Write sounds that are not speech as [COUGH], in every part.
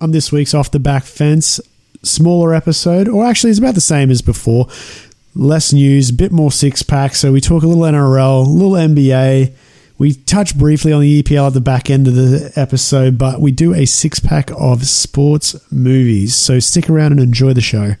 on this week's Off the Back Fence. Smaller episode, or actually, it's about the same as before. Less news, a bit more six pack. So we talk a little NRL, a little NBA. We touch briefly on the EPL at the back end of the episode, but we do a six pack of sports movies. So stick around and enjoy the show.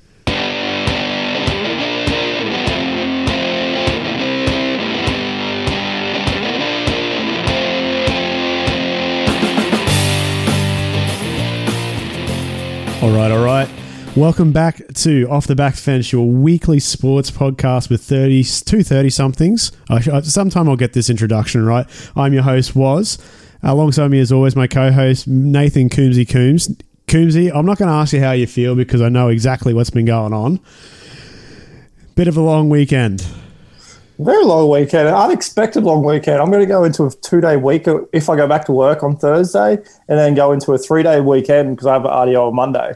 All right, all right. Welcome back to Off the Back Fence, your weekly sports podcast with 30, two 30 somethings. Sometime I'll get this introduction right. I'm your host, Was. Alongside me, as always, my co host, Nathan Coombsy Coombs. Coombsy, I'm not going to ask you how you feel because I know exactly what's been going on. Bit of a long weekend. Very long weekend, unexpected long weekend. I'm going to go into a two day week if I go back to work on Thursday, and then go into a three day weekend because I have an RDO on Monday.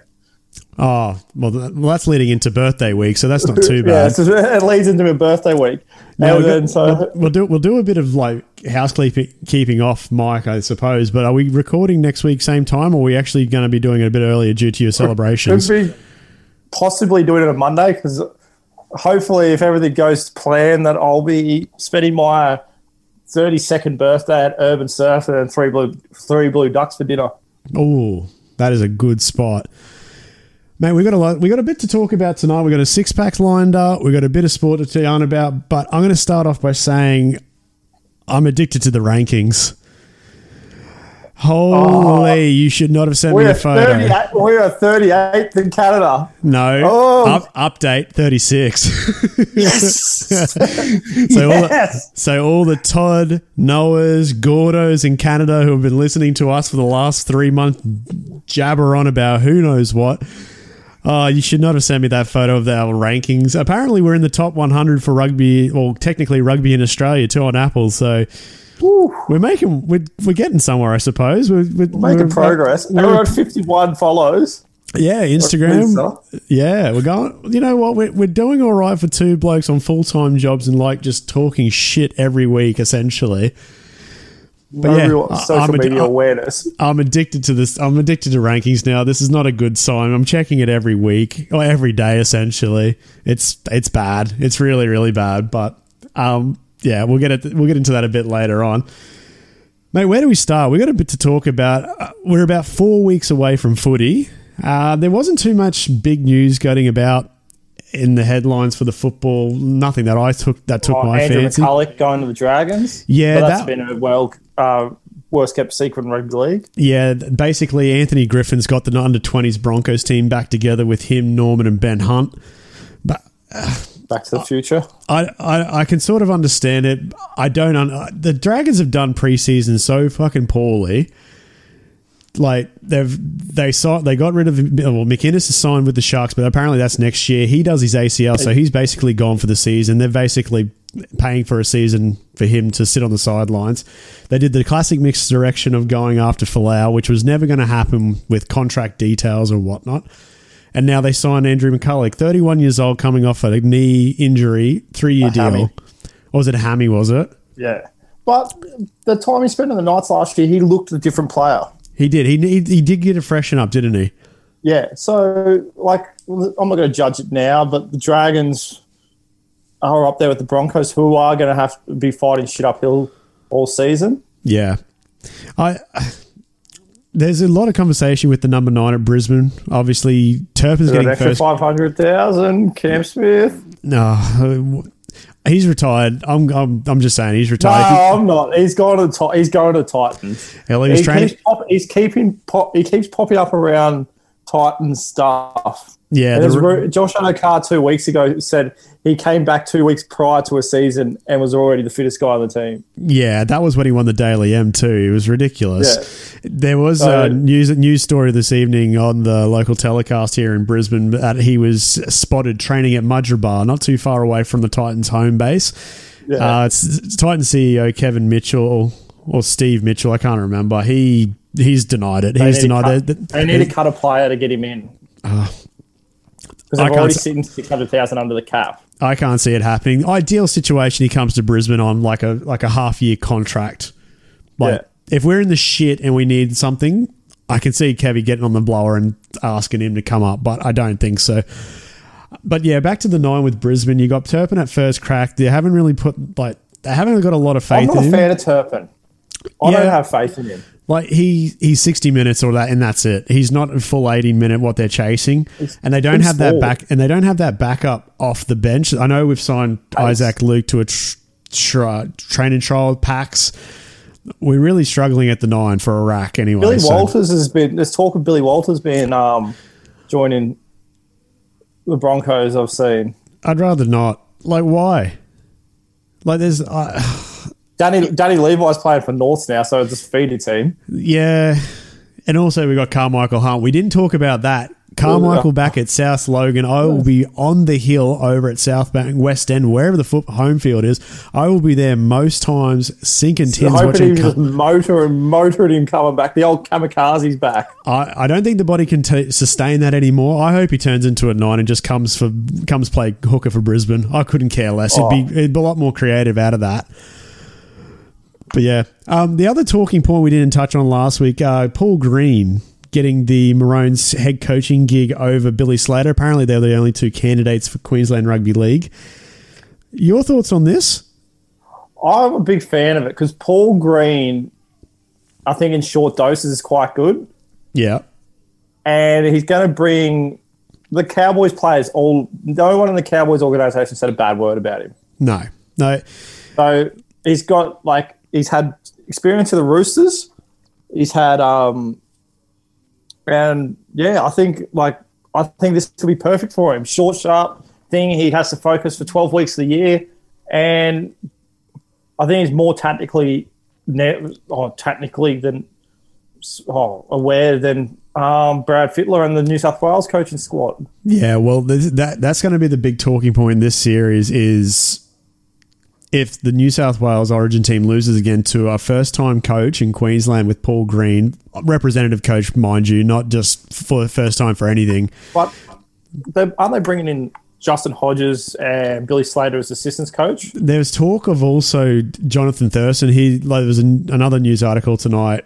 Oh well, that's leading into birthday week, so that's not too [LAUGHS] bad. yeah, [LAUGHS] it leads into my birthday week. Now we'll, then, so we'll, we'll, do we'll do a bit of like housekeeping keeping off, Mike, I suppose. But are we recording next week same time, or are we actually going to be doing it a bit earlier due to your [LAUGHS] celebrations? Possibly doing it on Monday because hopefully, if everything goes to plan, that I'll be spending my 32nd birthday at Urban Surf and three blue three blue ducks for dinner. Oh, that is a good spot. Mate, we got a lot. We got a bit to talk about tonight. We got a six pack lined up. We got a bit of sport to tell you about. But I'm going to start off by saying I'm addicted to the rankings. Holy, oh, you should not have sent me a photo. we are 38th in Canada. No. Oh. Up, update 36. [LAUGHS] Yes. so, yes. All the, so all the Todd, Noahs, Gordos in Canada who have been listening to us for the last three months jabber on about who knows what. Oh, you should not have sent me that photo of our rankings. Apparently, we're in the top 100 for rugby, or technically rugby in Australia, too on Apple. So we're making we're, we're getting somewhere, I suppose. We're, we're, we're making progress. We're, at fifty one follows. Yeah, Instagram. Yeah, we're going. You know what? We're, we're doing all right for two blokes on full time jobs and like just talking shit every week, essentially. But no yeah, real social media awareness. I'm addicted to this. I'm addicted to rankings now. This is not a good sign. I'm checking it every week or every day. Essentially, it's it's bad. It's really really bad. But um, yeah, we'll get it. We'll get into that a bit later on. Mate, where do we start? We got a bit to talk about. Uh, we're about four weeks away from footy. Uh, there wasn't too much big news going about in the headlines for the football. Nothing that I took that took oh, my Andrew fancy. McCullough going to the Dragons. Yeah, well, that's that, been a well uh, worst kept secret in rugby league. Yeah, basically Anthony Griffin's got the under twenties Broncos team back together with him, Norman, and Ben Hunt. But uh, Back to the Future. I, I, I can sort of understand it. I don't. Un- the Dragons have done preseason so fucking poorly. Like they've they saw they got rid of well McInnes is signed with the Sharks, but apparently that's next year. He does his ACL, so he's basically gone for the season. They're basically paying for a season for him to sit on the sidelines. They did the classic mixed direction of going after Folau, which was never going to happen with contract details or whatnot. And now they sign Andrew McCullough, 31 years old, coming off a knee injury, three year deal. Hammy. Or was it a hammy, was it? Yeah. But the time he spent in the Knights last year, he looked a different player. He did. He, he, he did get a freshen up, didn't he? Yeah. So, like, I'm not going to judge it now, but the Dragons are up there with the Broncos, who are going to have to be fighting shit uphill all season. Yeah. I there's a lot of conversation with the number nine at Brisbane. Obviously, Turpin's getting extra first. five hundred thousand. Cam Smith. No, uh, he's retired. I'm, I'm, I'm just saying he's retired. No, I'm not. He's going to the, he's going to Titans. Hell, he, he keeps pop, he's keeping pop, he keeps popping up around Titans stuff. Yeah, the, Josh Addo-Carr two weeks ago said he came back two weeks prior to a season and was already the fittest guy on the team. Yeah, that was when he won the Dally M too. It was ridiculous. Yeah. There was so, a news news story this evening on the local telecast here in Brisbane that he was spotted training at Mudgeeraba, not too far away from the Titans' home base. Yeah. Uh, Titans CEO Kevin Mitchell or Steve Mitchell, I can't remember. He he's denied it. He's denied cut, that. They need to cut a player to get him in. Uh, because they've already sitting six hundred thousand under the cap. I can't see it happening. Ideal situation, he comes to Brisbane on like a like a half year contract. Like yeah. if we're in the shit and we need something, I can see Kevy getting on the blower and asking him to come up, but I don't think so. But yeah, back to the nine with Brisbane. You got Turpin at first crack. They haven't really put like they haven't got a lot of faith. In. I'm not in a him. fan of Turpin. I Yeah. don't have faith in him. Like he he's sixty minutes or that, and that's it. He's not a full eighty minute what they're chasing, and they don't have that back, and they don't have that backup off the bench. I know we've signed Isaac Luke to a tr- tr- training trial packs. We're really struggling at the nine for a rack anyway. Billy so- Walters has been. There's talk of Billy Walters being um, joining the Broncos. I've seen I'd rather not. Like why? Like there's uh, Danny Danny Levi's playing for Norths now, so it's a feeder team. yeah, and also we got Karmichael Hunt. We didn't talk about that. Karmichael back at South Logan. I will be on the hill over at South Bank, West End, wherever the foot home field is. I will be there most times, sinking I'm tins hoping watching. he's just motoring, motoring him coming back. The old kamikaze's back. I, I don't think the body can t- sustain that anymore. I hope he turns into a nine and just comes for comes play hooker for Brisbane. I couldn't care less. It'd be oh. it'd be a lot more creative out of that. But yeah, um, the other talking point we didn't touch on last week, uh, Paul Green getting the Maroons head coaching gig over Billy Slater. Apparently, they're the only two candidates for Queensland Rugby League. Your thoughts on this? I'm a big fan of it because Paul Green, I think in short doses is quite good, Yeah, and he's going to bring the Cowboys players. All no one in the Cowboys organization said a bad word about him. no, no. So he's got like he's had experience with the Roosters. He's had um and yeah, I think like I think this will be perfect for him. Short, sharp thing. He has to focus for twelve weeks of the year, and I think he's more tactically, ne- oh, technically than oh, aware than um, Brad Fittler and the New South Wales coaching squad. Yeah, well, that that's going to be the big talking point in this series is if the New South Wales Origin team loses again to a first-time coach in Queensland with Paul Green, representative coach, mind you, not just for the first time for anything. But aren't they bringing in Justin Hodges and Billy Slater as assistants coach? There's talk of also Jonathan Thurston. He like, there was an, another news article tonight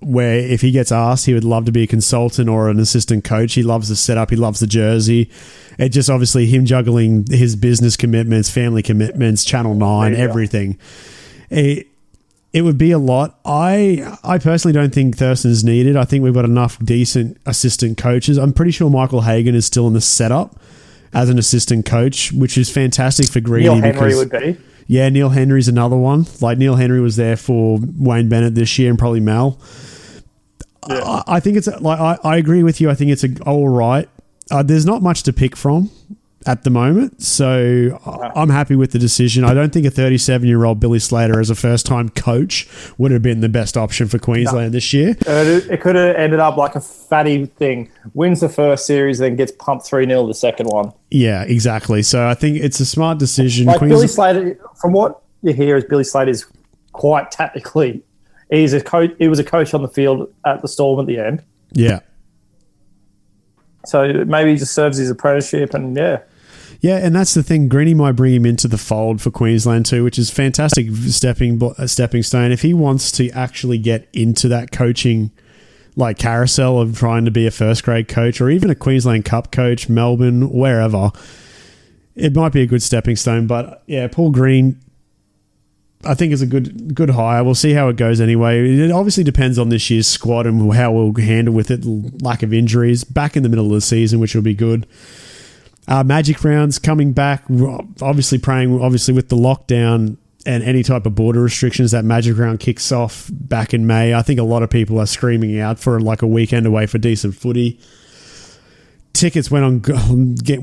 where if he gets asked, he would love to be a consultant or an assistant coach. He loves the setup. He loves the jersey. It just obviously him juggling his business commitments, family commitments, Channel Nine, go. everything. It, it would be a lot. I I personally don't think Thurston's needed. I think we've got enough decent assistant coaches. I'm pretty sure Michael Hagan is still in the setup as an assistant coach, which is fantastic for Greeny. Neil Henry because- would be. Yeah, Neil Henry's another one. Like Neil Henry was there for Wayne Bennett this year and probably Mel. I, I think it's like I, I agree with you. I think it's a all right. Uh, there's not much to pick from at the moment, so I'm happy with the decision. I don't think a 37 year old Billy Slater as a first time coach would have been the best option for Queensland this year. It, could have ended up like a fatty thing. Wins the first series, then gets pumped 3 0 the second one. Yeah, exactly. So I think it's a smart decision. Like Billy Slater, from what you hear, is Billy Slater is quite tactically. He's a coach. He was a coach on the field at the Storm at the end. yeah. So maybe he just serves his apprenticeship, and yeah, Yeah, and that's the thing. Greeny might bring him into the fold for Queensland too, which is fantastic stepping uh, stepping stone. If he wants to actually get into that coaching like carousel of trying to be a first grade coach or even a Queensland Cup coach, Melbourne, wherever, it might be a good stepping stone. But yeah, Paul Green, I think is a good good hire. We'll see how it goes anyway. It obviously depends on this year's squad and how we'll handle with it. Lack of injuries back in the middle of the season, which will be good. Uh, Magic rounds coming back. Obviously, praying obviously with the lockdown and any type of border restrictions that Magic round kicks off back in May. I think a lot of people are screaming out for like a weekend away for decent footy. Tickets went on [LAUGHS]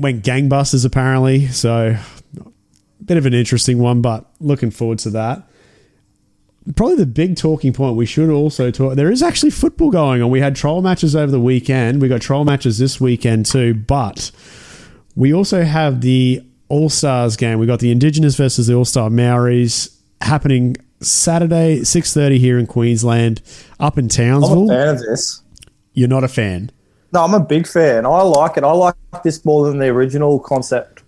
went gangbusters apparently. So bit of an interesting one, but looking forward to that. Probably the big talking point we should also talk. There is actually football going on. We had troll matches over the weekend. We got troll matches this weekend too, but we also have the All Stars game. We got the Indigenous versus the All Star Maoris happening Saturday, six thirty here in Queensland, up in I'm a Townsville. fan of this. You're not a fan. No, I'm a big fan. I like it. I like this more than the original concept.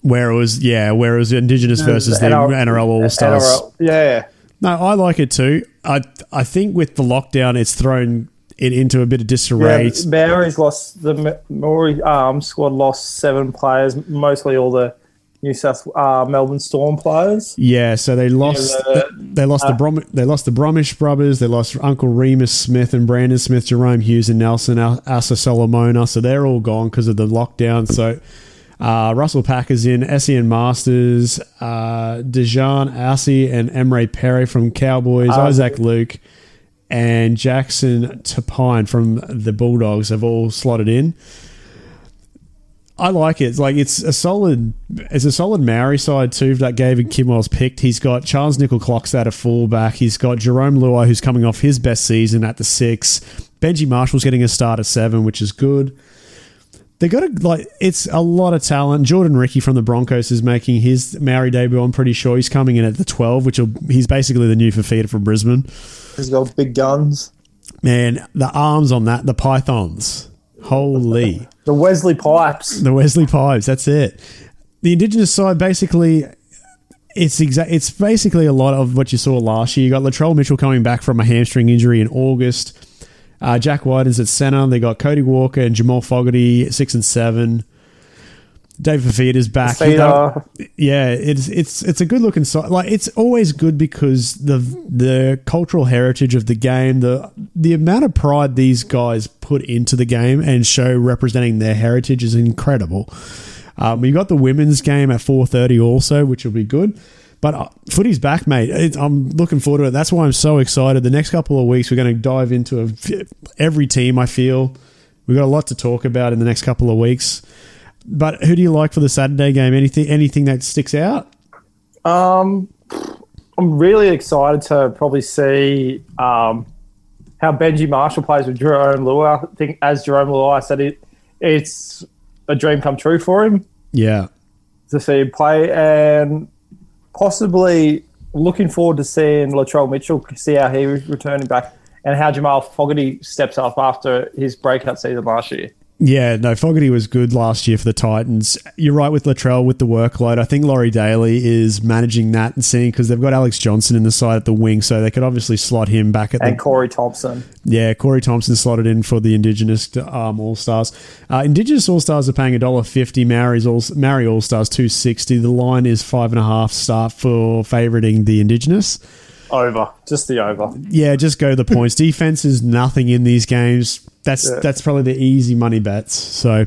Where it was, yeah, where it was Indigenous mm, versus the NRL All Stars. Yeah, No, I like it too. I I think with the lockdown, it's thrown it into a bit of disarray. Yeah, Maori's lost the Maori um, squad lost seven players, mostly all the New South uh, Melbourne Storm players. Yeah, so they lost. Yeah, they lost the Brom. They lost the Bromwich brothers. They lost Uncle Remus Smith and Brandon Smith, Jahrome Hughes and Nelson Asofa-Solomona. So they're all gone because of the lockdown. So uh, Russell Packer's in, Esan Marsters, uh, Dejan Asi and Emry Pere from Cowboys, Uh, Isaac Luke, and Jackson Topine from the Bulldogs have all slotted in. I like it. It's like it's a solid, it's a solid Maori side too that David Kidwell's picked. He's got Charles Nickel Clocks at a fullback. He's got Jarome Luai who's coming off his best season at the six. Benji Marshall's getting a start at seven, which is good. They got a like it's a lot of talent. Jordan Riki from the Broncos is making his Maori debut. I'm pretty sure he's coming in at the 12, which will he's basically the new Fifita from Brisbane. He's got big guns. Man, the arms on that, the pythons, holy. The Wesley Pipes. The Wesley Pipes. That's it. The Indigenous side basically. It's exact. It's basically a lot of what you saw last year. You got Latrell Mitchell coming back from a hamstring injury in August. Uh, Jack White is at centre. They got Cody Walker and Jamal Fogarty six and seven. Dave Fifita's back. Fifita. yeah, it's it's it's a good looking side. Like it's always good because the the cultural heritage of the game, the the amount of pride these guys put into the game and show representing their heritage is incredible. Um, we got the women's game at four thirty also, which will be good. But uh, footy's back, mate. I'm looking forward to it. That's why I'm so excited. The next couple of weeks, we're going to dive into a, every team. I feel we've got a lot to talk about in the next couple of weeks. But who do you like for the Saturday game? Anything anything that sticks out? Um, I'm really excited to probably see um, how Benji Marshall plays with Jarome Luai. I think, as Jarome Luai said, it it's a dream come true for him Yeah. to see him play, and possibly looking forward to seeing Latrell Mitchell, see how he's returning back, and how Jamal Fogarty steps up after his breakout season last year. Yeah, no, Fogarty was good last year for the Titans. You're right with Latrell with the workload. I think Laurie Daley is managing that and seeing because they've got Alex Johnson in the side at the wing, so they could obviously slot him back at And the Corey Thompson. Yeah, Corey Thompson slotted in for the Indigenous um, All Stars. Uh, Indigenous All Stars are paying $1.50. Maori's all Maori All Stars two sixty. The line is five and a half start for favoriting the Indigenous. Over. Just the over. Yeah, just go the points. [LAUGHS] Defense is nothing in these games. That's Yeah. that's probably the easy money bets. So,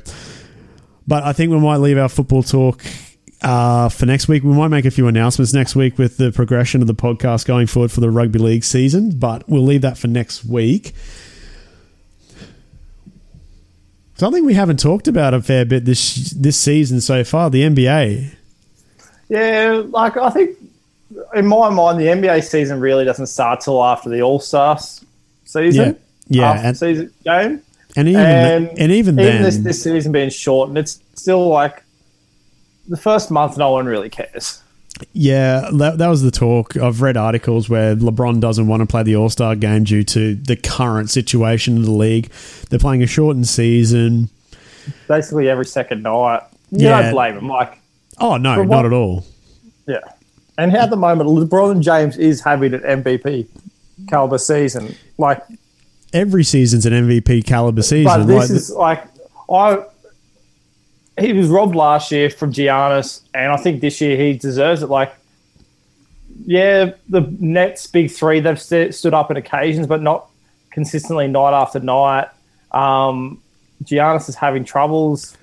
but I think we might leave our football talk uh, for next week. We might make a few announcements next week with the progression of the podcast going forward for the rugby league season. But we'll leave that for next week. Something we haven't talked about a fair bit this this season so far, the NBA. Yeah, like I think in my mind, the NBA season really doesn't start till after the All Stars season. Yeah, and- season game. And even And, and even then, this, this season being short, and it's still like the first month, no one really cares. Yeah, that, that was the talk. I've read articles where LeBron doesn't want to play the All Star game due to the current situation in the league. They're playing a shortened season. Basically, every second night. You Yeah. don't blame him. Like, Oh, no, not what- at all. yeah. And at the moment, LeBron James is having an MVP caliber season. Like, Every season's an MVP caliber season. But this Like, is like I. He was robbed last year from Giannis, and I think this year he deserves it. Like, yeah, the Nets big three they've st- stood up in occasions, but not consistently night after night. Um, Giannis is having troubles,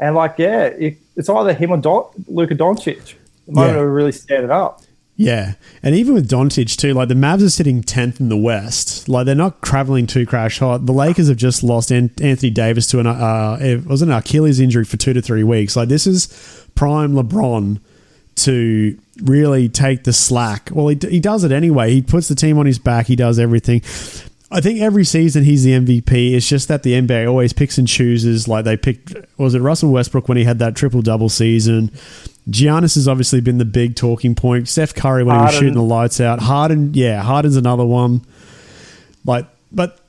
and like, yeah, it, it's either him or Don- Luka Doncic. The moment Yeah. we're really standing up. Yeah, and even with Doncic too, like the Mavs are sitting tenth in the West. Like they're not traveling too crash hot. The Lakers have just lost An- Anthony Davis to an uh, it was an Achilles injury for two to three weeks. Like this is prime LeBron to really take the slack. Well, he, d- he does it anyway. He puts the team on his back. He does everything. I think every season he's the MVP. It's just that the NBA always picks and chooses. Like they picked, was it Russell Westbrook when he had that triple double season? Giannis has obviously been the big talking point. Steph Curry when he was shooting the lights out. Harden, yeah, Harden's another one. Like, but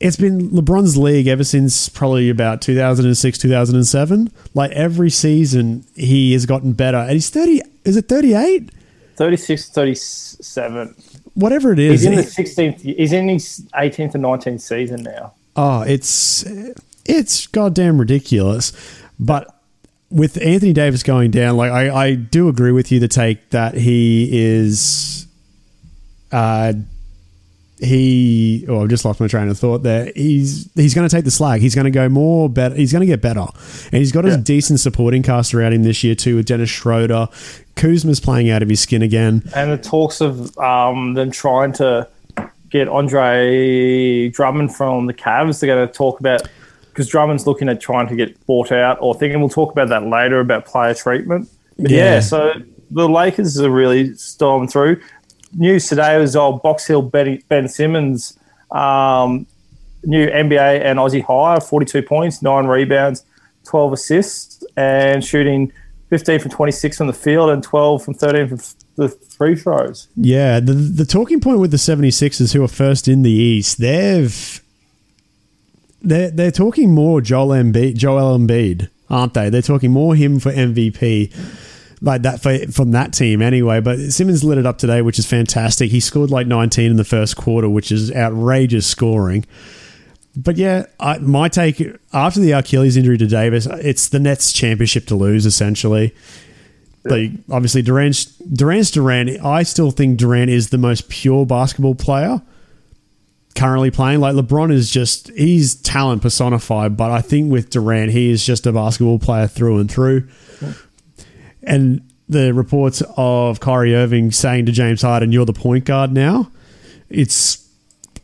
it's been LeBron's league ever since probably about 2006, 2007. Like every season he has gotten better. And he's 30, is it 38? 36 37. whatever it is. He's in the 16th. He's in his 18th and 19th season now. Oh, it's it's goddamn ridiculous. But with Anthony Davis going down, like I, I do agree with you the take that he is uh he oh I've just lost my train of thought there. He's he's gonna take the slack. He's gonna go more better he's gonna get better. And he's got a decent supporting cast around him this year too with Dennis Schroeder. Kuzma's playing out of his skin again. And the talks of um, them trying to get Andre Drummond from the Cavs. They're going to talk about because Drummond's looking at trying to get bought out or thinking we'll talk about that later about player treatment. But yeah, Yeah. so the Lakers are really storming through. News today was old Box Hill Ben, ben Simmons, um, new NBA and Aussie high, 42 points, nine rebounds, 12 assists, and shooting 15 from 26 from the field and 12 from 13 from the free throws. Yeah, the the talking point with the 76ers who are first in the East, they've they're they're talking more Joel Embiid, Joel Embiid, aren't they? They're talking more him for MVP. Like that for, from that team anyway, but Simmons lit it up today, which is fantastic. He scored like 19 in the first quarter, which is outrageous scoring. But yeah, I, my take after the Achilles injury to Davis, it's the Nets championship to lose essentially. Like obviously Durant, Durant's Durant. I still think Durant is the most pure basketball player currently playing. Like LeBron is just he's talent personified, but I think with Durant, he is just a basketball player through and through. And the reports of Kyrie Irving saying to James Harden, "You're the point guard now." It's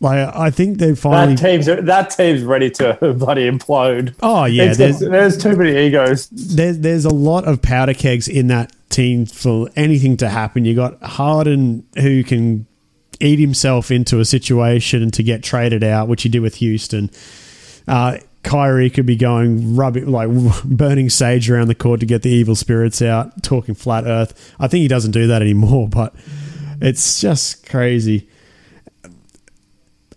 like I think they finally. That team's that team's ready to [LAUGHS] bloody implode. Oh yeah, there's there's too many egos. there's there's a lot of powder kegs in that team for anything to happen. You got Harden who can eat himself into a situation to get traded out, which he did with Houston. Uh, Kyrie could be going rubbing like [LAUGHS] burning sage around the court to get the evil spirits out, talking flat Earth. I think he doesn't do that anymore, [LAUGHS] but it's just crazy.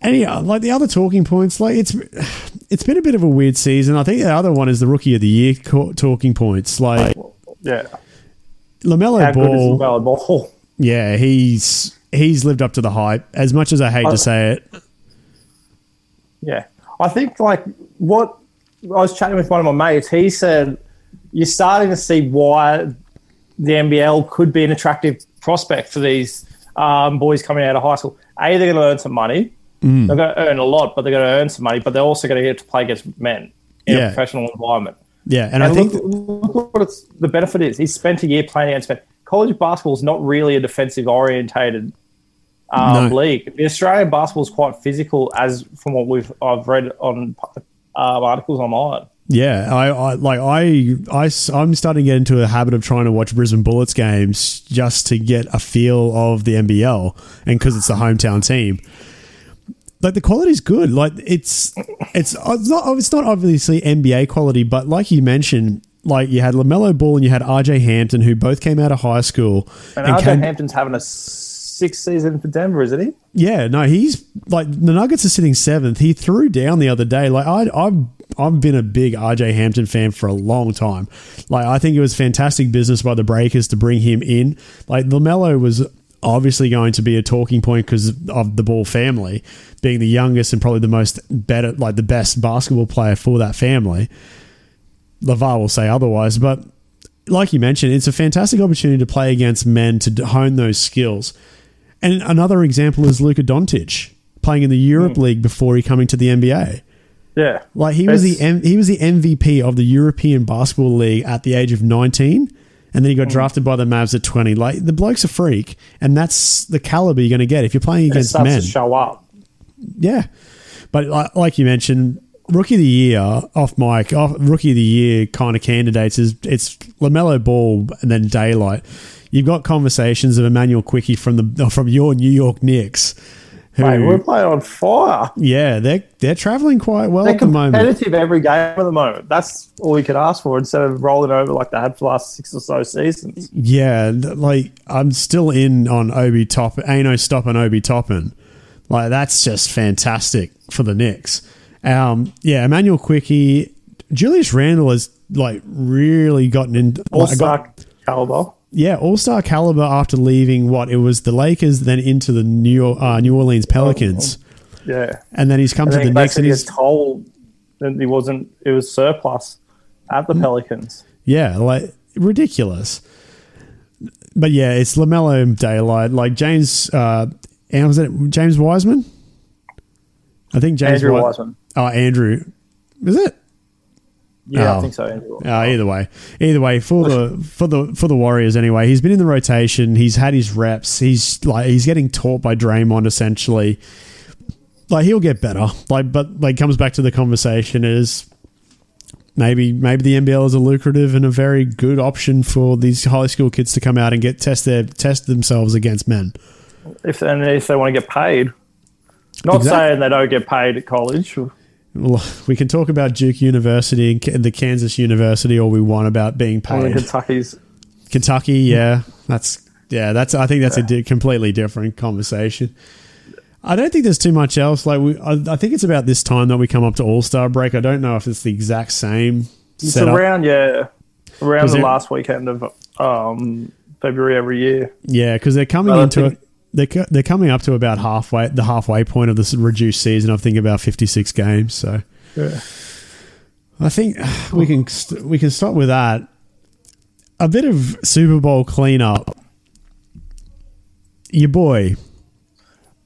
Any uh, like the other talking points, like it's [SIGHS] it's been a bit of a weird season. I think the other one is the rookie of the year co- talking points. Like Yeah, Lamelo how good is Ball, LaMelo Ball? yeah, he's he's lived up to the hype. As much as I hate Oh. to say it, Yeah, I think like what I was chatting with one of my mates. He said you're starting to see why the NBL could be an attractive prospect for these um, boys coming out of high school. A, they're going to earn some money. Mm. They're going to earn a lot, but they're going to earn some money. But they're also going to get to play against men in Yeah. a professional environment. yeah, and, And, I think look, look what it's, the benefit is. He's spent a year playing against men. College basketball is not really a defensive orientated um, No. league. The Australian basketball is quite physical, as from what we've I've read on um, articles online. Yeah, I, I like I I am starting to get into a habit of trying to watch Brisbane Bullets games just to get a feel of the NBL and because it's the hometown team. Like the quality's good. Like it's it's it's not it's not obviously NBA quality, but like you mentioned, like you had Lamelo Ball and you had RJ Hampton, who both came out of high school And, and RJ came- Hampton's having a sixth season for Denver, isn't he? Yeah, no, he's like the Nuggets are sitting seventh. He threw down the other day. Like I, I've I've been a big RJ Hampton fan for a long time. Like I think it was fantastic business by the Breakers to bring him in. Like Lamelo was obviously going to be a talking point because of the Ball family being the youngest and probably the most better, like the best basketball player for that family. Lavar will say otherwise, but like you mentioned, it's a fantastic opportunity to play against men to hone those skills. And another example is Luka Doncic playing in the Europe hmm. League before he coming to the NBA. Yeah. Like he was the M- he was the MVP of the European Basketball League at the age of 19 and then he got hmm. drafted by the Mavs at 20. Like the bloke's a freak and that's the caliber you're going to get if you're playing against men. to show up. Yeah, but like, like you mentioned, rookie of the year off mic, off rookie of the year kind of candidates is it's Lamelo Ball and then Daylight. You've got conversations of Immanuel Quickley from the [LAUGHS] from your New York Knicks. Who, Mate, we're playing on fire. yeah, they're they're traveling quite well They're at the moment. competitive every game at the moment. That's all we could ask for instead of rolling over like they had for the last six or so seasons. Yeah, like I'm still in on Obi Top, Ano stopping Obi Toppin. Like that's just fantastic for the Knicks. Um, yeah, Immanuel Quickley, Julius Randle has like really gotten in. All got- star caliber. yeah, All Star caliber after leaving what it was the Lakers, then into the New uh, New Orleans Pelicans, Yeah. and then he's come And to the he Knicks and he's told that he wasn't, it was surplus at Mm. the Pelicans. yeah, like ridiculous. But yeah, it's Lamelo Daylight, like James. Uh, was it James Wiseman? I think James Andrew Wiseman. Oh, Andrew, is it? Yeah, Oh. I think so. Andrew. Uh, either way, either way for the for the for the Warriors anyway. He's been in the rotation. He's had his reps. He's like he's getting taught by Draymond essentially. Like he'll get better. Like, but like comes back to the conversation is maybe maybe the NBL is a lucrative and a very good option for these high school kids to come out and get test their test themselves against men. If and if they want to get paid, not Exactly. saying they don't get paid at college. [LAUGHS] We can talk about Duke University and the Kansas University all we want about being paid. Kentucky's Kentucky, yeah, that's yeah, that's. I think that's a di- completely different conversation. I don't think there's too much else. Like we, I, I think it's about this time that we come up to All Star break. I don't know if it's the exact same it's setup. around yeah around the there- last weekend of um, February every year. yeah, because they're coming don't into it. They're, they're coming up to about halfway, the halfway point of this reduced season. I think about 56 games. So Yeah. I think we can st- we can start with that. A bit of Super Bowl cleanup. Your boy,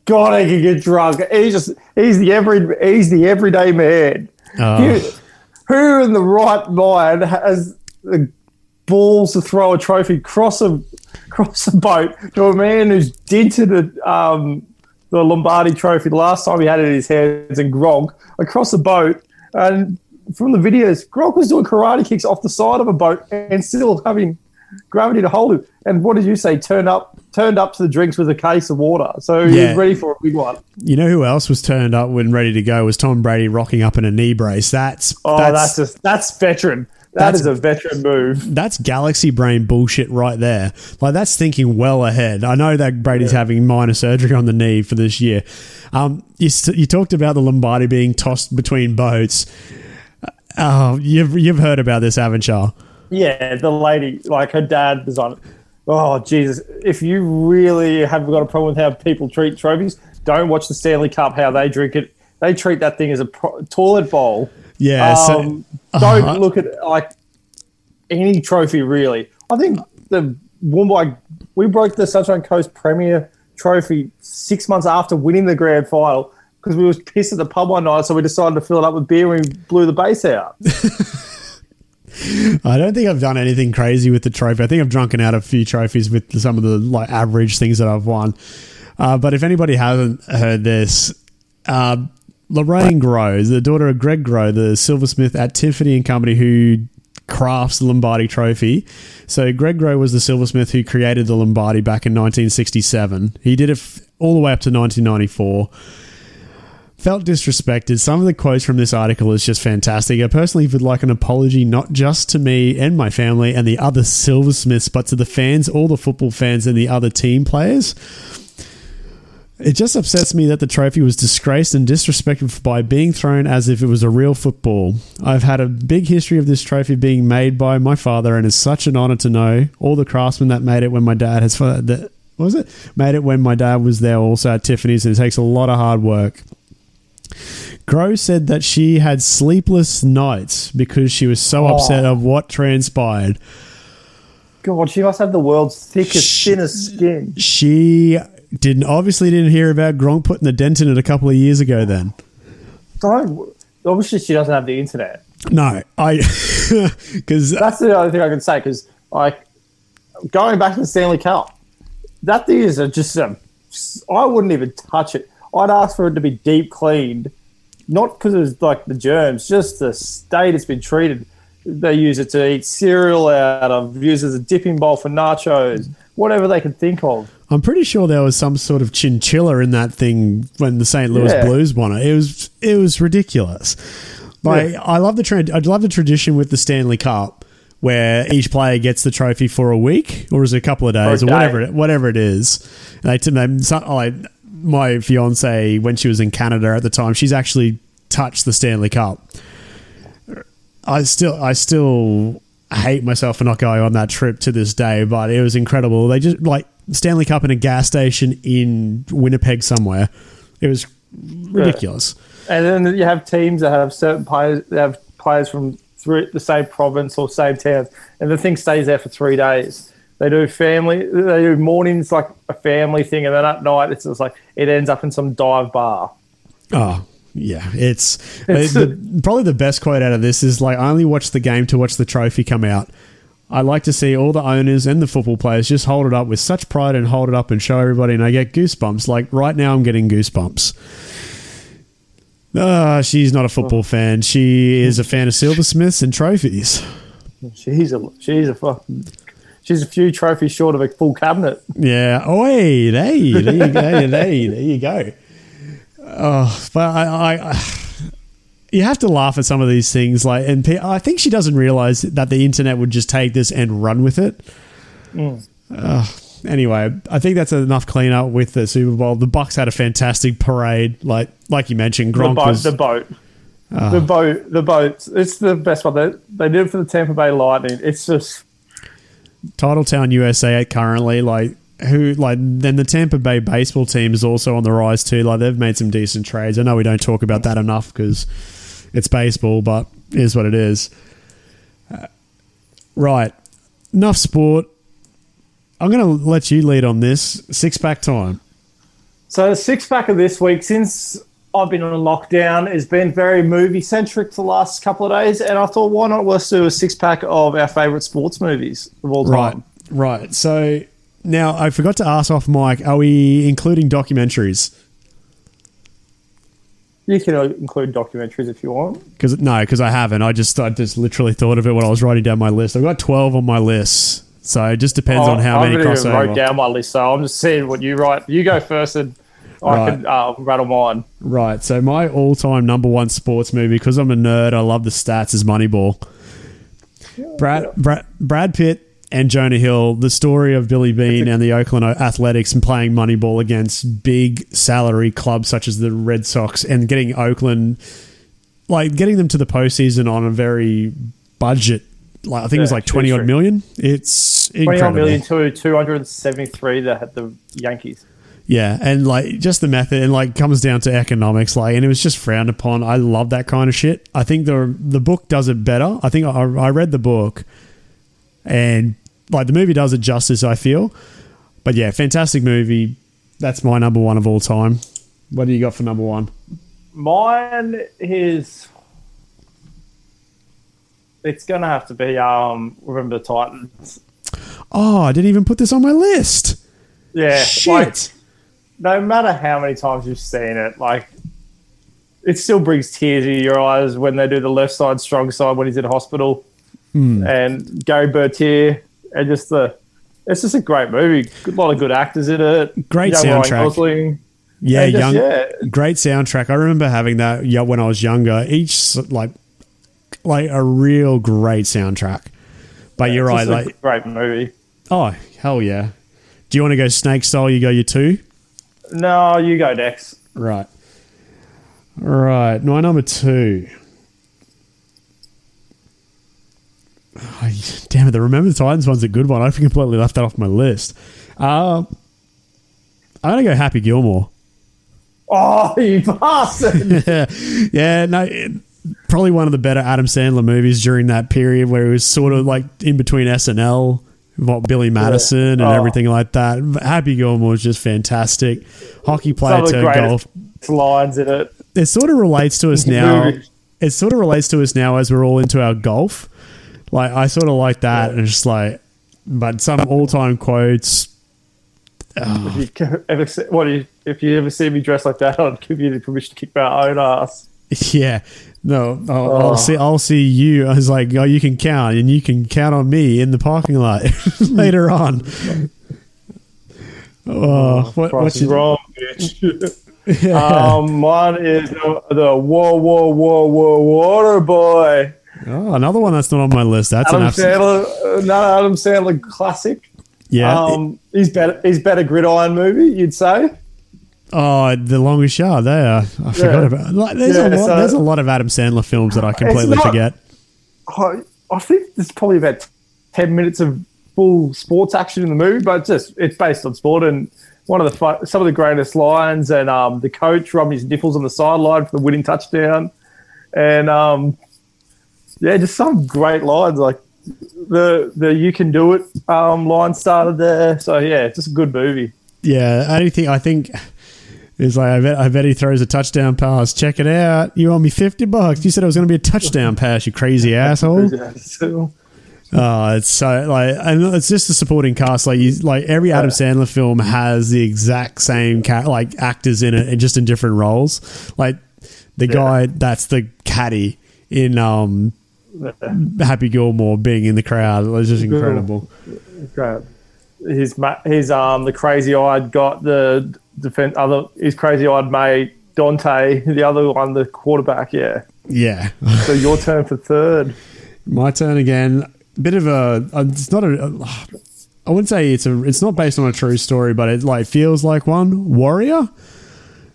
God, he can get drunk. He's just he's the every he's the everyday man. uh, Who, who in the right mind has the balls to throw a trophy across a across a boat to a man who's dented a, um, the Lombardi Trophy the last time he had it in his hands and Gronk across a boat and from the videos Gronk was doing karate kicks off the side of a boat and still having gravity to hold him. And what did you say? Turned up turned up to the drinks with a case of water, so he Yeah. was ready for a big one. You know who else was turned up when ready to go was Tom Brady rocking up in a knee brace. That's Oh, that's, that's just that's veteran. That's- That is a veteran move. that's galaxy brain bullshit right there. Like that's thinking well ahead. I know that Brady's having minor surgery on the knee for this year. Um, you you talked about the Lombardi being tossed between boats. Oh, you've you've heard about this, haven't you? Yeah, the lady, like her dad was on it. Oh, Jesus. If you really have got a problem with how people treat trophies, don't watch the Stanley Cup, how they drink it. They treat that thing as a pro- toilet bowl. Yeah. so, Um, don't Uh-huh. look at like any trophy, really. I think the Woombye, we broke the Sunshine Coast Premier Trophy six months after winning the grand final because we was pissed at the pub one night, so we decided to fill it up with beer and we blew the base out. [LAUGHS] I don't think I've done anything crazy with the trophy. I think I've drunken out a few trophies with some of the like average things that I've won. Uh, but if anybody hasn't heard this, uh, Lorraine Grow, the daughter of Greg Grow, the silversmith at Tiffany and Company, who crafts the Lombardi Trophy. So Greg Grow was the silversmith who created the Lombardi back in 1967. He did it f- all the way up to 1994 felt disrespected. Some of the quotes from this article is just fantastic. I personally would like an apology not just to me and my family and the other silversmiths, but to the fans, all the football fans and the other team players. It just upsets me that the trophy was disgraced and disrespected by being thrown as if it was a real football. I've had a big history of this trophy being made by my father, and it's such an honor to know all the craftsmen that made it when my dad has uh, that what was it made it when my dad was there also at Tiffany's, and it takes a lot of hard work. Grow said that she had sleepless nights because she was so Oh. upset of what transpired. God, she must have the world's thickest, Sh- thinnest skin. She didn't obviously didn't hear about Gronk putting the dent in it a couple of years ago. Then Don't. Obviously, she doesn't have the internet. no, I [LAUGHS] because uh, That's the only thing I can say. Because, like, going back to the Stanley Cup, that thing is a, just a. I wouldn't even touch it. I'd ask for it to be deep cleaned, not because it was like the germs, just the state it's been treated. They use it to eat cereal out of, use it as a dipping bowl for nachos, whatever they can think of. I'm pretty sure there was some sort of chinchilla in that thing when the St. Louis Yeah. Blues won it. It was it was ridiculous. Like Yeah. I love the trend. I love the tradition with the Stanley Cup where each player gets the trophy for a week or is it a couple of days Or or, day. whatever it, whatever it is. And they, they some, like my fiance when she was in Canada at the time, she's actually touched the Stanley Cup. I still I still hate myself for not going on that trip to this day, but it was incredible. They just like Stanley Cup in a gas station in Winnipeg somewhere. It was ridiculous. And then you have teams that have certain players, they have players from three, the same province or same town, and the thing stays there for three days. They do family, they do mornings like a family thing, and then at night it's just like it ends up in some dive bar. Oh, yeah, it's, it's the, probably the best quote out of this is like I only watch the game to watch the trophy come out. I like to see all the owners and the football players just hold it up with such pride and hold it up and show everybody, and I get goosebumps. Like right now, I'm getting goosebumps. Ah, she's not a football fan. She is a fan of silversmiths and trophies. She's a she's a fucking she's a few trophies short of a full cabinet. Yeah. Oi, hey, there you go. Hey, there you go. Oh, but I, I, you have to laugh at some of these things. Like, and I think she doesn't realize that the internet would just take this and run with it. Mm. Uh, anyway, I think that's enough cleanup with the Super Bowl. The Bucks had a fantastic parade, like like you mentioned. Gronk the boat, was the boat, the boat, the boat. It's the best one. They, they did it for the Tampa Bay Lightning. It's just Titletown USA currently like who like then the Tampa Bay baseball team is also on the rise too. Like they've made some decent trades. I know we don't talk about that enough because it's baseball, but it is what it is. Uh, right, enough sport. I'm going to let you lead on this six pack time. So the six pack of this week, since I've been on lockdown, has been very movie centric the last couple of days, and I thought, why not let's do a six pack of our favorite sports movies of all time? Right, right. So now I forgot to ask off Mike. Are we including documentaries? You can include documentaries if you want. Because no, because I haven't. I just I just literally thought of it when I was writing down my list. I've got twelve on my list. So it just depends Oh, on how I many haven't even wrote down my list, so I'm just seeing what you write. You go first, and I Right. can uh, rattle mine. Right. So my all-time number one sports movie, because I'm a nerd, I love the stats, is Moneyball. Brad, Brad Brad Pitt and Jonah Hill, the story of Billy Beane [LAUGHS] and the Oakland Athletics and playing Moneyball against big salary clubs such as the Red Sox and getting Oakland, like getting them to the postseason on a very budget. Like I think it was like twenty odd million. It's incredible. million to two hundred seventy-three that had the Yankees. Yeah, and like just the method and like comes down to economics, like, and it was just frowned upon. I love that kind of shit. I think the the book does it better. I think I, I read the book, and like the movie does it justice. I feel, but yeah, fantastic movie. That's my number one of all time. What do you got for number one? Mine is. It's gonna have to be um. Remember the Titans? Oh, I didn't even put this on my list. Yeah, Shit. like no matter how many times you've seen it, like it still brings tears to your eyes when they do the left side, strong side when he's in hospital, Hmm. and Gerry Bertier, and just the. It's just a great movie. A lot of good actors in it. Great Young soundtrack. Yeah, just, young, yeah. great soundtrack. I remember having that yeah, when I was younger. Each like like a real great soundtrack. But you're right, It's just a like great movie. Oh, hell yeah. Do you want to go snake style? You go your two? No, you go next. Right. Right. My number two. Oh, damn it. The Remember the Titans one's a good one. I completely left that off my list. Uh, I'm going to go Happy Gilmore. Oh, [LAUGHS] you bastard! [LAUGHS] yeah, no, it- probably one of the better Adam Sandler movies during that period where it was sort of like in between SNL, what Billy Madison and Oh. everything like that. Happy Gilmore was just fantastic. Hockey player Some of the turned golf. lines in it. It sort of relates to us [LAUGHS] now. It sort of relates to us now as we're all into our golf. Like I sort of like that, and just like, but some all-time quotes. If you ever see, what you, if you ever see me dressed like that, [LAUGHS] I'd give you the permission to kick my own ass. [LAUGHS] Yeah, no, I'll, Oh. I'll see. I'll see you. I was like, oh, you can count, and you can count on me in the parking lot [LAUGHS] later on. Oh, what, what's your, wrong, bitch. um, mine is the, the whoa, whoa, whoa, whoa, water boy. Oh, another one that's not on my list. That's an Adam absolute. Sandler, another Adam Sandler classic. Yeah. Um, he's better. He's better gridiron movie, you'd say. oh, the longest yard. There, I forgot Yeah. about. Like, there's Yeah, a lot. so- there's a lot of Adam Sandler films that I completely not- forget. Oh, I think there's probably about ten minutes of full sports action in the movie, but it's just it's based on sport and one of the some of the greatest lines and um, the coach rubbing his nipples on the sideline for the winning touchdown, and um, yeah, just some great lines like the the you can do it um, line started there. So yeah, just a good movie. Yeah, anything I think is like I bet I bet he throws a touchdown pass. Check it out. You owe me fifty bucks. You said it was going to be a touchdown pass. You crazy [LAUGHS] asshole. Oh, it's so like, and it's just the supporting cast. Like, you, like every Adam Sandler film has the exact same ca- like actors in it, and just in different roles. Like the guy that's the caddy in um Happy Gilmore being in the crowd It was just incredible. great. His his um the crazy eyed got the defense other his crazy eyed mate Dante [LAUGHS] the other one the quarterback yeah. Yeah, So your turn for third. my turn again. Bit of a. uh, It's not a. I wouldn't say it's a. It's not based on a true story, but it like feels like one. Warrior.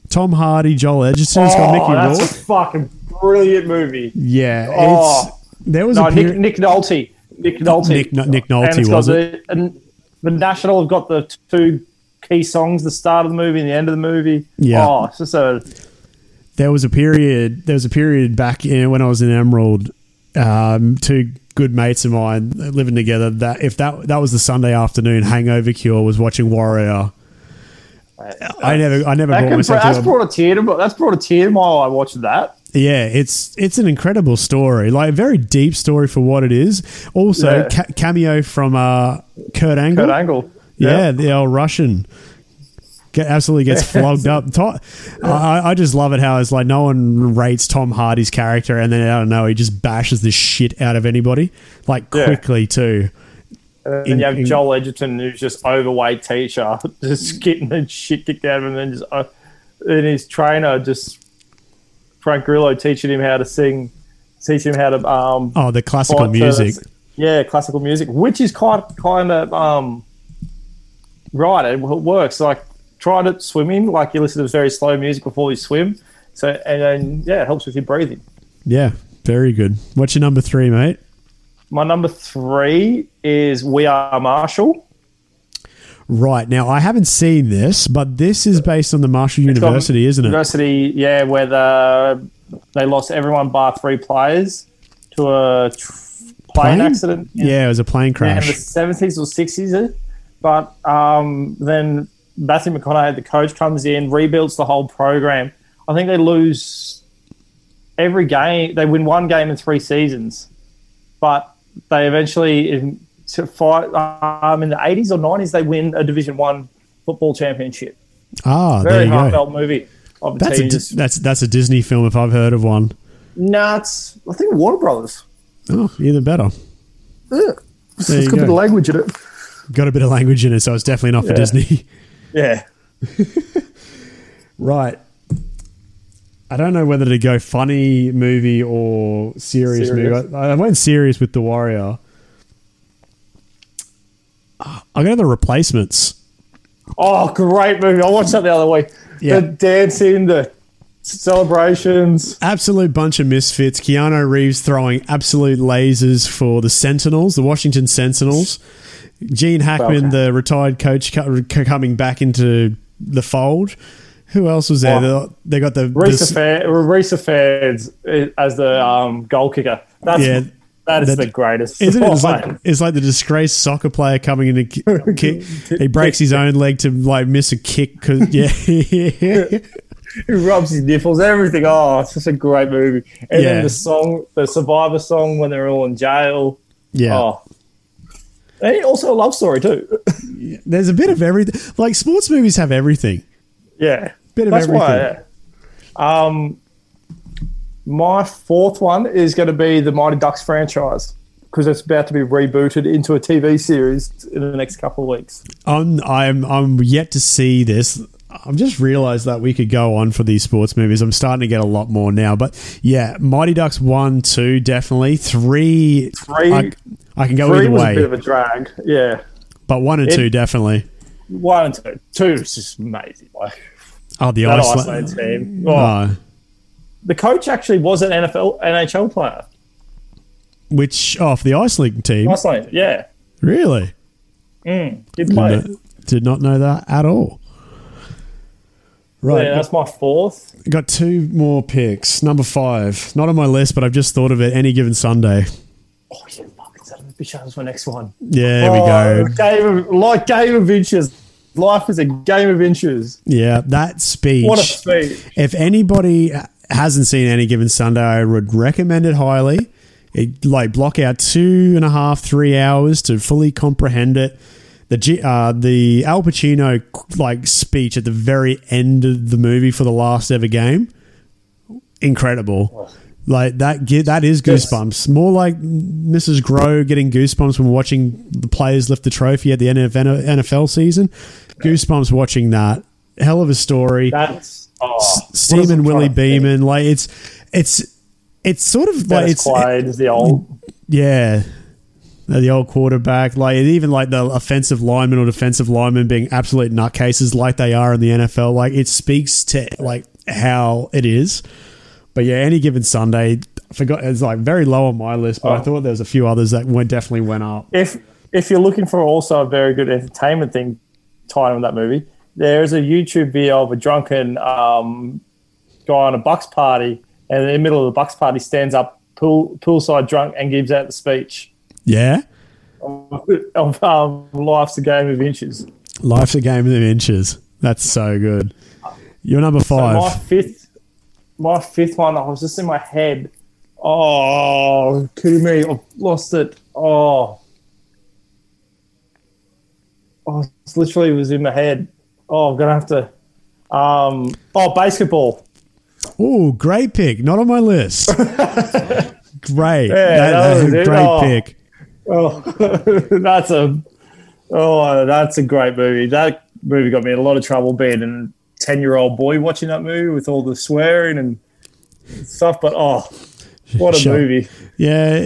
Tom Hardy, Joel Edgerton. It's got Oh, Mickey that's Rourke. a fucking brilliant movie. Yeah, Oh. it's there was No, a Nick. Nick Nolte. Nick Nolte. Nick- Nick Nolte, And was the, And the National have got the two key songs: the start of the movie and the end of the movie. Yeah. Oh, it's just a there was a period. There was a period back in when I was in Emerald. Um, two good mates of mine living together. That if that that was the Sunday afternoon hangover cure was watching Warrior. I never, I never that brought can, that's. Brought a tear to that's brought a tear to my eye watching that. Yeah, it's it's an incredible story, like a very deep story for what it is. Also, Yeah. ca- cameo from uh, Kurt Angle. Kurt Angle. Yeah, the old Russian get, absolutely gets [LAUGHS] flogged up. I, I just love it how it's like no one rates Tom Hardy's character, and then I don't know, he just bashes the shit out of anybody like Yeah. quickly too. And then In- you have in- Joel Edgerton, who's just overweight teacher, [LAUGHS] just getting the shit kicked out of him, and then just uh, and his trainer, just Frank Grillo, teaching him how to sing, teaching him how to um, Oh, the classical music. Yeah, classical music, which is kind kind of um, right. It works. Like try to swimming, like you listen to very slow music before you swim. So and then yeah, it helps with your breathing. Yeah, very good. What's your number three, mate? My number three is We Are Marshall. Right now, I haven't seen this, but this is based on the Marshall It's University, isn't it? University, yeah, where the, they lost everyone bar three players to a tr- plane, Plane? accident. Yeah, it was a plane crash. Yeah, in the seventies or sixties. But um, then Matthew McConaughey, the coach, comes in, rebuilds the whole program. I think they lose every game. They win one game in three seasons, but they eventually in to fight um, in the eighties or nineties they win a Division One football championship. ah, there Very go. heartfelt movie of That's a. That's that's a Disney film if I've heard of one. nuts. I think Warner Brothers. Oh, even better. Yeah. It's got a bit of language in it. Got a bit of language in it, so it's definitely not for Yeah. Disney. [LAUGHS] Yeah. Right. I don't know whether to go funny movie or serious, Serious. movie. I, I went serious with The Warrior. I'm going to the replacements. Oh, great movie! I watched that the other week. Yeah. The dancing, the celebrations. Absolute bunch of misfits. Keanu Reeves throwing absolute lasers for the Sentinels, the Washington Sentinels. Gene Hackman, Okay. the retired coach, co- co- coming back into the fold. Who else was there? Oh. They got the, Reese the- Fa- Risa Fairs as the um, goal kicker. That's Yeah, that is that- the greatest. Isn't it? It's like it's like the disgraced soccer player coming in to kick. He breaks his own leg to like miss a kick. Cause yeah, [LAUGHS] he rubs his nipples, everything. Oh, it's just a great movie. And Yeah. then the song, the Survivor song when they're all in jail. yeah. Oh, and also a love story too. [LAUGHS] There's a bit of everything. Like sports movies have everything. yeah, Bit of That's why. everything. yeah. Um, my fourth one is going to be the Mighty Ducks franchise because it's about to be rebooted into a TV series in the next couple of weeks. I'm I'm I'm yet to see this. I've just realised that we could go on for these sports movies. I'm starting to get a lot more now, but yeah, Mighty Ducks one, two, definitely three. Three- I, I can go Three either was a bit of a drag. Yeah, but one and It- two definitely. one and two. Two is just amazing. Like Oh, the Iceland. Iceland team. Oh, Oh, the coach actually was an NFL NHL player. Which oh, for the Iceland team? Iceland, yeah. Really? Mm, did play. Did not, did not know that at all. Right, Yeah, that's my fourth. got two more picks. Number five, not on my list, but I've just thought of it. Any given Sunday. Oh, yeah, fucking son of a bitch, that was my next one. Yeah, there Oh, we go. Game of, like Game of Inches. Life is a game of inches. Yeah, that speech. What a speech. if anybody hasn't seen any given Sunday, I would recommend it highly. It, like block out two and a half, three hours to fully comprehend it. The uh, the Al Pacino like speech at the very end of the movie for the last ever game, incredible. Like that, that is goosebumps. More like Mrs. Grow getting goosebumps when watching the players lift the trophy at the end of NFL season. Goosebumps watching that. Hell of a story. That's oh, Steam and Willie? Beamen. Like it's it's it's sort of like it's Quaid is the old. yeah. The old quarterback, like even like the offensive lineman or defensive lineman being absolute nutcases like they are in the NFL, like it speaks to like how it is. But yeah, any given Sunday, I forgot it's like very low on my list, but I Oh. thought there was a few others that went definitely went up. If if you're looking for also a very good entertainment thing tied in that movie, there is a YouTube video of a drunken um, guy on a Bucks party, and in the middle of the Bucks party stands up pool poolside drunk and gives out the speech Yeah, of um, life's a game of inches. life's a game of inches. That's so good. You're number So five. my fifth, my fifth one, I was just in my head. Oh, kidding me! I've lost it. Oh, oh, it's literally was in my head. Oh, I'm gonna have to. Um, oh, basketball. Oh, great pick. Not on my list. [LAUGHS] great. Yeah, That- that great Oh. pick. Oh, [LAUGHS] that's a. Oh, that's a great movie. That movie got me in a lot of trouble being a ten-year-old boy watching that movie with all the swearing and stuff. But oh, what a movie! Yeah.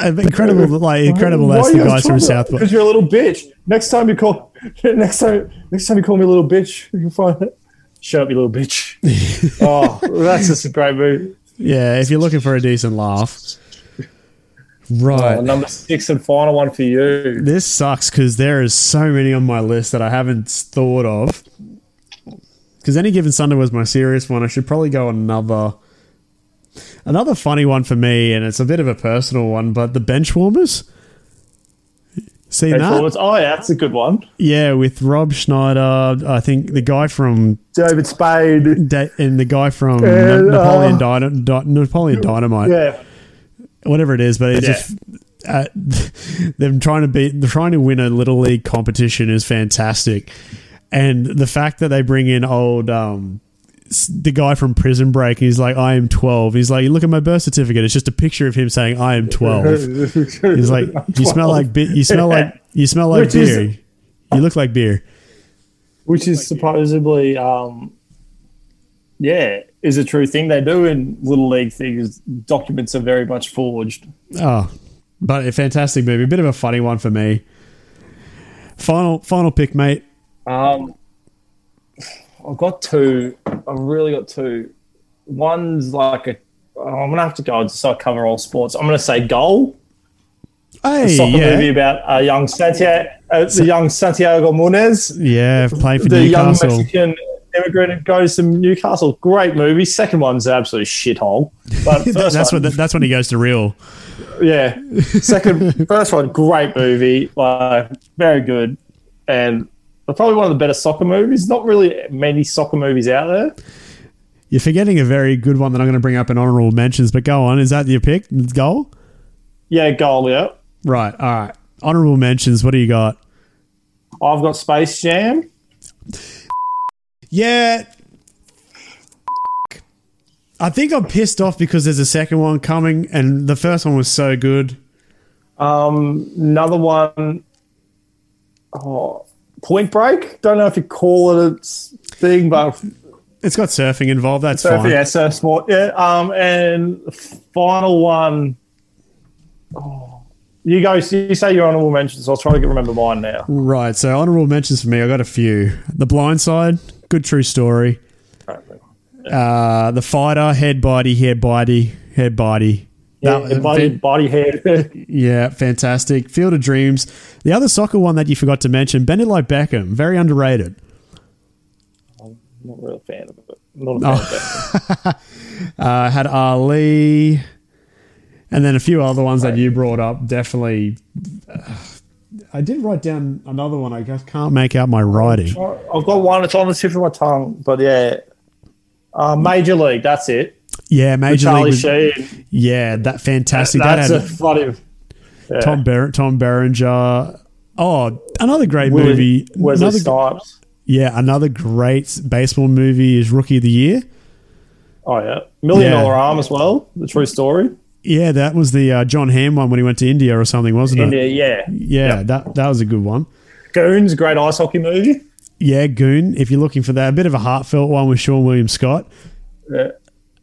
Incredible. Like, incredible. Why That's the guys from? South. Because you're a little bitch. Next time you call, [LAUGHS] next time, next time you call me a little bitch, you can find it. Shut up, you little bitch. [LAUGHS] oh, that's just a great movie. Yeah. If you're looking for a decent laugh. Right. Oh, number six and final one for you. This sucks because there is so many on my list that I haven't thought of. Because any given Sunday was my serious one. I should probably go another, another funny one for me, and it's a bit of a personal one. But the bench warmers. Seen that? Performance. Oh yeah, that's a good one. Yeah, with Rob Schneider. I think the guy from David Spade. Da- and the guy from Uh, Napoleon, uh, Dyna- Dy- Napoleon Dynamite, Yeah, whatever it is. But it's Yeah. just uh, [LAUGHS] them trying to beat, they're trying to win a little league competition is fantastic, and the fact that they bring in old. Um, s- the guy from Prison Break, he's like, I am 12. He's like, look at my birth certificate. It's just a picture of him saying, I am 12. [LAUGHS] He's like, you smell like, bi- you smell like, you smell like Which is- beer. you look like beer. which is supposedly, um, yeah, is a true thing they do in little league things. Documents are very much forged. Oh, but a fantastic movie. A bit of a funny one for me. Final, final pick, mate. Um, I've got two. I've really got two. One's like a. I'm gonna have to go so I cover all sports. I'm gonna say goal. Hey, soccer movie yeah, about a young Santiago, uh, the young Santiago Munez, yeah, playing for the young Newcastle. Mexican immigrant who goes to Newcastle. Great movie. Second one's an absolute shithole. But [LAUGHS] that's one, when that's when he goes to real. yeah. Second, [LAUGHS] first one, great movie. Like very good, and probably one of the better soccer movies. Not really many soccer movies out there. You're forgetting a very good one that I'm going to bring up in honorable mentions. But go on, is that your pick? Goal? Yeah, goal. Yeah, Right. All right. Honorable mentions. What do you got? I've got Space Jam. Yeah. I think I'm pissed off because there's a second one coming, and the first one was so good. Um, another one. Oh, Point Break. Don't know if you call it a thing, but It's got surfing involved. That's surf, fine. yeah, surf sport. Yeah. Um, and final one. Oh, you go. You say your honorable mentions. I'll try to get, remember mine now. Right. So honorable mentions for me. I got a few. The Blind Side, good true story. Uh, the Fighter, head bitey, head bitey, head bitey. Yeah, That- body, body head. [LAUGHS] Yeah, fantastic. Field of Dreams. The other soccer one that you forgot to mention, Bend It Like Beckham, very underrated. I'm not really a fan of it. Not a fan of [LAUGHS] it. Uh, had Ali, and then a few other ones that you brought up. Definitely, uh, I did write down another one. I just can't make out my writing. I've got one. It's on the tip of my tongue, but yeah, uh, Major League. That's it. Yeah, Major Charlie League. was- Sheen. yeah, that fantastic. that That's had a funny. Yeah. Tom Ber- Tom Berenger. Oh, another great movie. Wesley Another, Snipes. yeah, another great baseball movie is Rookie of the Year. Oh yeah, Million Yeah. Dollar Arm as well. The true story. Yeah, that was the uh, Jon Hamm one when he went to India or something, wasn't it? India, yeah. Yeah, that that was a good one. Goons, a great ice hockey movie. Yeah, Goon. If you're looking for that, a bit of a heartfelt one with Seann William Scott. Yeah.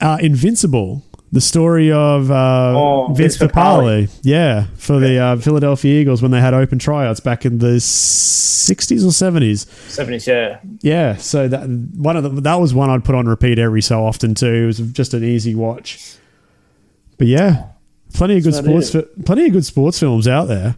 Uh, Invincible, the story of uh, Oh, Vince Papale. Yeah, for the uh, Philadelphia Eagles when they had open tryouts back in the 60s or 70s. Seventies, yeah. Yeah, so that one of the, that was one I'd put on repeat every so often too. It was just an easy watch. But yeah, plenty of good sports, fi- plenty of good sports films out there.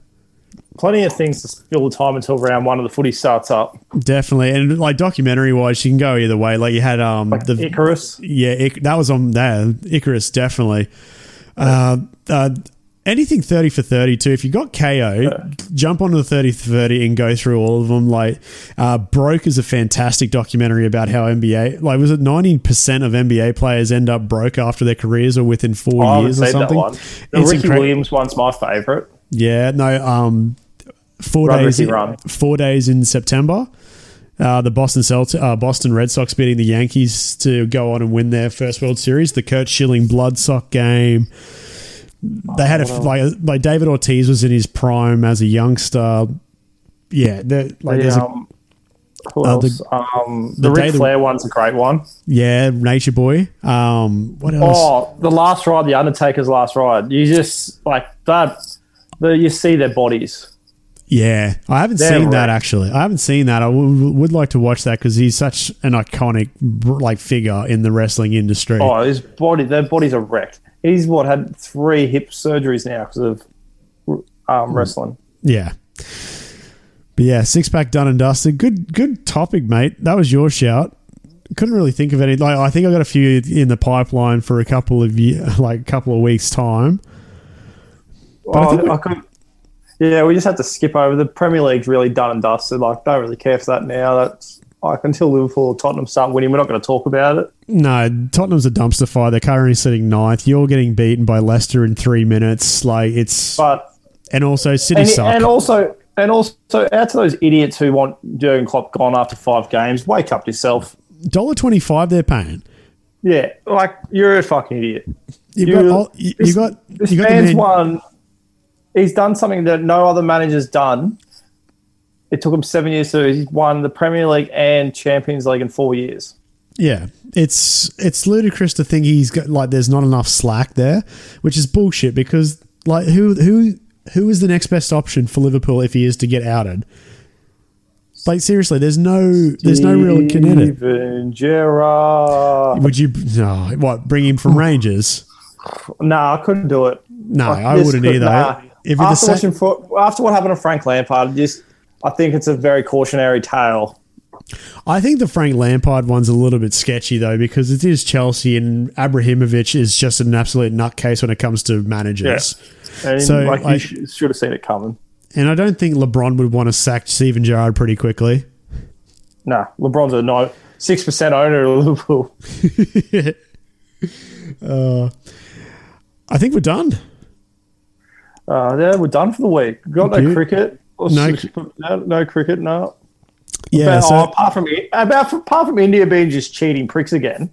Plenty of things to fill the time until round one of the footy starts up. Definitely, and like documentary wise, you can go either way. Like you had um the Icarus. yeah Ic- that was on there Icarus definitely. Uh, uh, anything thirty for thirty too. If you got Kayo, jump onto the thirty for thirty and go through all of them. Like uh, broke is a fantastic documentary about how NBA like was it ninety percent of NBA players end up broke after their careers or within four Oh, years or something. The It's Ricky incre- Williams one's my favourite. Yeah, no. Um, four days. Run. Four days in September. Uh, the Boston Celt- uh, Boston Red Sox beating the Yankees to go on and win their first World Series. The Curt Schilling Blood Sock game. They had a like like David Ortiz was in his prime as a youngster. Yeah, like The, there's a, um, who uh, the- else? um, the, the Ric the- Flair one's a great one. yeah Nature Boy. Um, what else? Oh, the last ride, the Undertaker's last ride. You just like that. The, you see their bodies. Yeah, I haven't They're seen that actually. I haven't seen that. I w- would like to watch that because he's such an iconic like figure in the wrestling industry. Oh, his body, their bodies are wrecked. He's what had three hip surgeries now because of um, wrestling. Yeah. But yeah, six pack done and dusted. Good, good topic, mate. That was your shout. Couldn't really think of any. Like, I think I got a few in the pipeline for a couple of year, [LAUGHS] like a couple of weeks time. I Oh, think we- I could, yeah, we just had to skip over the Premier League's really done and dusted. Like, don't really care for that now. That's like until Liverpool or Tottenham start winning, we're not going to talk about it. No, Tottenham's a dumpster fire. They're currently sitting ninth. You're getting beaten by Leicester in three minutes. Like it's, But and also City and, suck. and also and also out to those idiots who want Jurgen Klopp gone after five games, wake up yourself. Dollar twenty five. They're paying. Yeah, like you're a fucking idiot. You've You- got, all, you, you this- got, This you got man's man- won. He's done something that no other manager's done. It took him seven years to. He's won the Premier League and Champions League in four years. Yeah, it's it's ludicrous to think he's got like there's not enough slack there, which is bullshit because like who who who is the next best option for Liverpool if he is to get outed? Like seriously, there's no there's no real kinetic. Steven Gerrard. Would you no what bring him from [SIGHS] Rangers? Nah, I couldn't do it. No, Like, I wouldn't could- either. nah. If after watching for, after what happened to Frank Lampard, just I think it's a very cautionary tale. I think the Frank Lampard one's a little bit sketchy though because it is Chelsea and Abramovich is just an absolute nutcase when it comes to managers. And So, like, like- you should have seen it coming. And I don't think LeBron would want to sack Steven Gerrard pretty quickly. Nah, LeBron's a no six percent owner of Liverpool. [LAUGHS] Uh, I think we're done. Uh, yeah, we're done for the week. Got Thank no cricket. No no, no cricket. No. Yeah, But, so oh, apart from about apart from India being just cheating pricks again,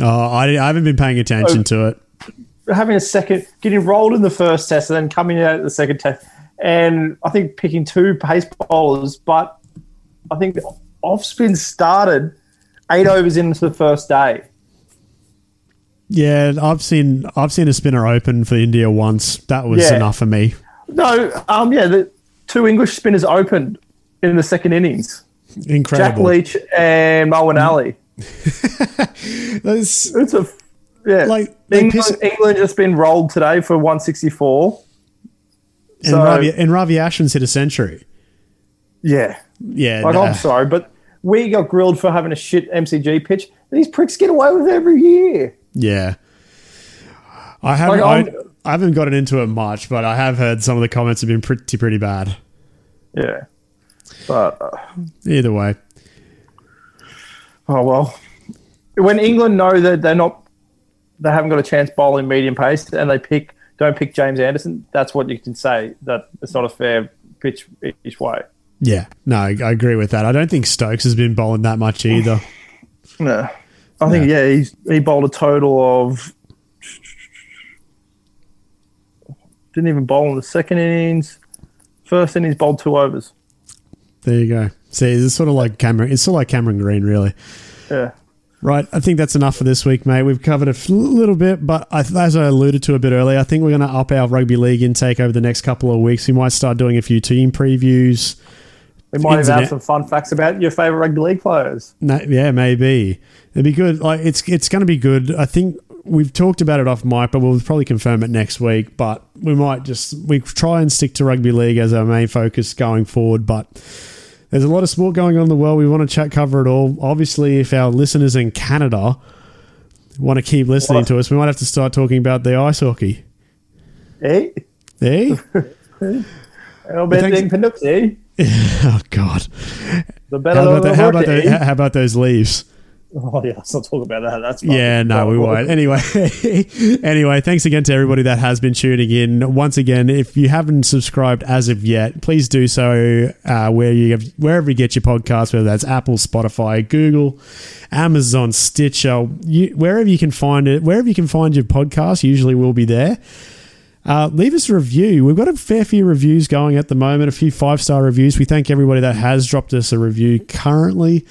oh, I, I haven't been paying attention Oh. to it. having a second, getting rolled in the first test, and then coming out at the second test, and I think picking two pace bowlers, but I think off spin started eight overs into the first day. Yeah, I've seen I've seen a spinner open for India once. That was Yeah. enough for me. No, um, yeah, the two English spinners opened in the second innings. Incredible. Jack Leach and Moeen Ali. [LAUGHS] That's- It's a Yeah, Like, England, piss- England just been rolled today for 164. And, So- Ravi, and Ravi Ashwin's hit a century. Yeah, Yeah. like nah. I'm sorry, but we got grilled for having a shit MCG pitch. These pricks get away with it every year. Yeah. I haven't, Like, I, I'm- haven't gotten into it much, but I have heard some of the comments have been pretty, pretty bad. Yeah, but uh, Either way. oh well. When England know that they're not, they haven't got a chance bowling medium pace, and they pick don't pick James Anderson, that's what you can say that it's not a fair pitch each way. Yeah. No, I, I agree with that. I don't think Stokes has been bowling that much either. [LAUGHS] No, I think yeah, he's he bowled a total of didn't even bowl in the second innings. First innings bowled two overs. There you go. See, it's sort of like Cameron. It's sort of like Cameron Green, really. Yeah. Right, I think that's enough for this week, mate. We've covered a f- little bit, but I, as I alluded to a bit earlier, I think we're going to up our rugby league intake over the next couple of weeks. We might start doing a few team previews. We might Ins even have some fun facts about your favourite rugby league players. No, yeah, maybe it'd be good. Like it's it's going to be good. I think we've talked about it off mic, but we'll probably confirm it next week. But we might just we try and stick to rugby league as our main focus going forward. But there's a lot of sport going on in the world. We want to chat cover it all. Obviously, if our listeners in Canada want to keep listening What? to us, we might have to start talking about the ice hockey. Eh? Eh? [LAUGHS] I'll bet thanks- ding Panuks, eh? [LAUGHS] oh God! The better How about, the, how, about the, how about those leaves? Oh yeah, let's not talk about that. That's fine. Yeah, no, we won't. Anyway, [LAUGHS] anyway, thanks again to everybody that has been tuning in. Once again, if you haven't subscribed as of yet, please do so uh, where you have, wherever you get your podcast, whether that's Apple, Spotify, Google, Amazon, Stitcher, you, wherever you can find it, wherever you can find your podcast, usually will be there. Uh, leave us a review. We've got a fair few reviews going at the moment, a few five star reviews. We thank everybody that has dropped us a review currently.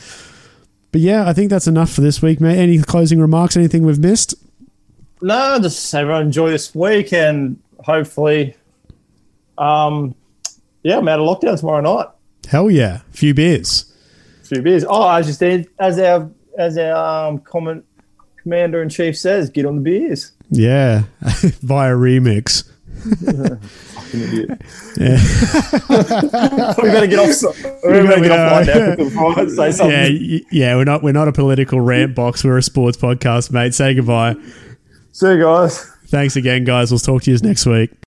But yeah, I think that's enough for this week, mate. Any closing remarks? Anything we've missed? No, just everyone enjoy this week and hopefully, um, yeah, I'm out of lockdown tomorrow night. Hell yeah, a few beers. A few beers. Oh, I just did as our as our um, comment commander in chief says, get on the beers. Yeah, [LAUGHS] via remix. Yeah, [LAUGHS] we better get off. We better get off now before I say something. Yeah, yeah, we're not we're not a political rant box. We're a sports podcast, mate. Say goodbye. See you guys. Thanks again, guys. We'll talk to you next week.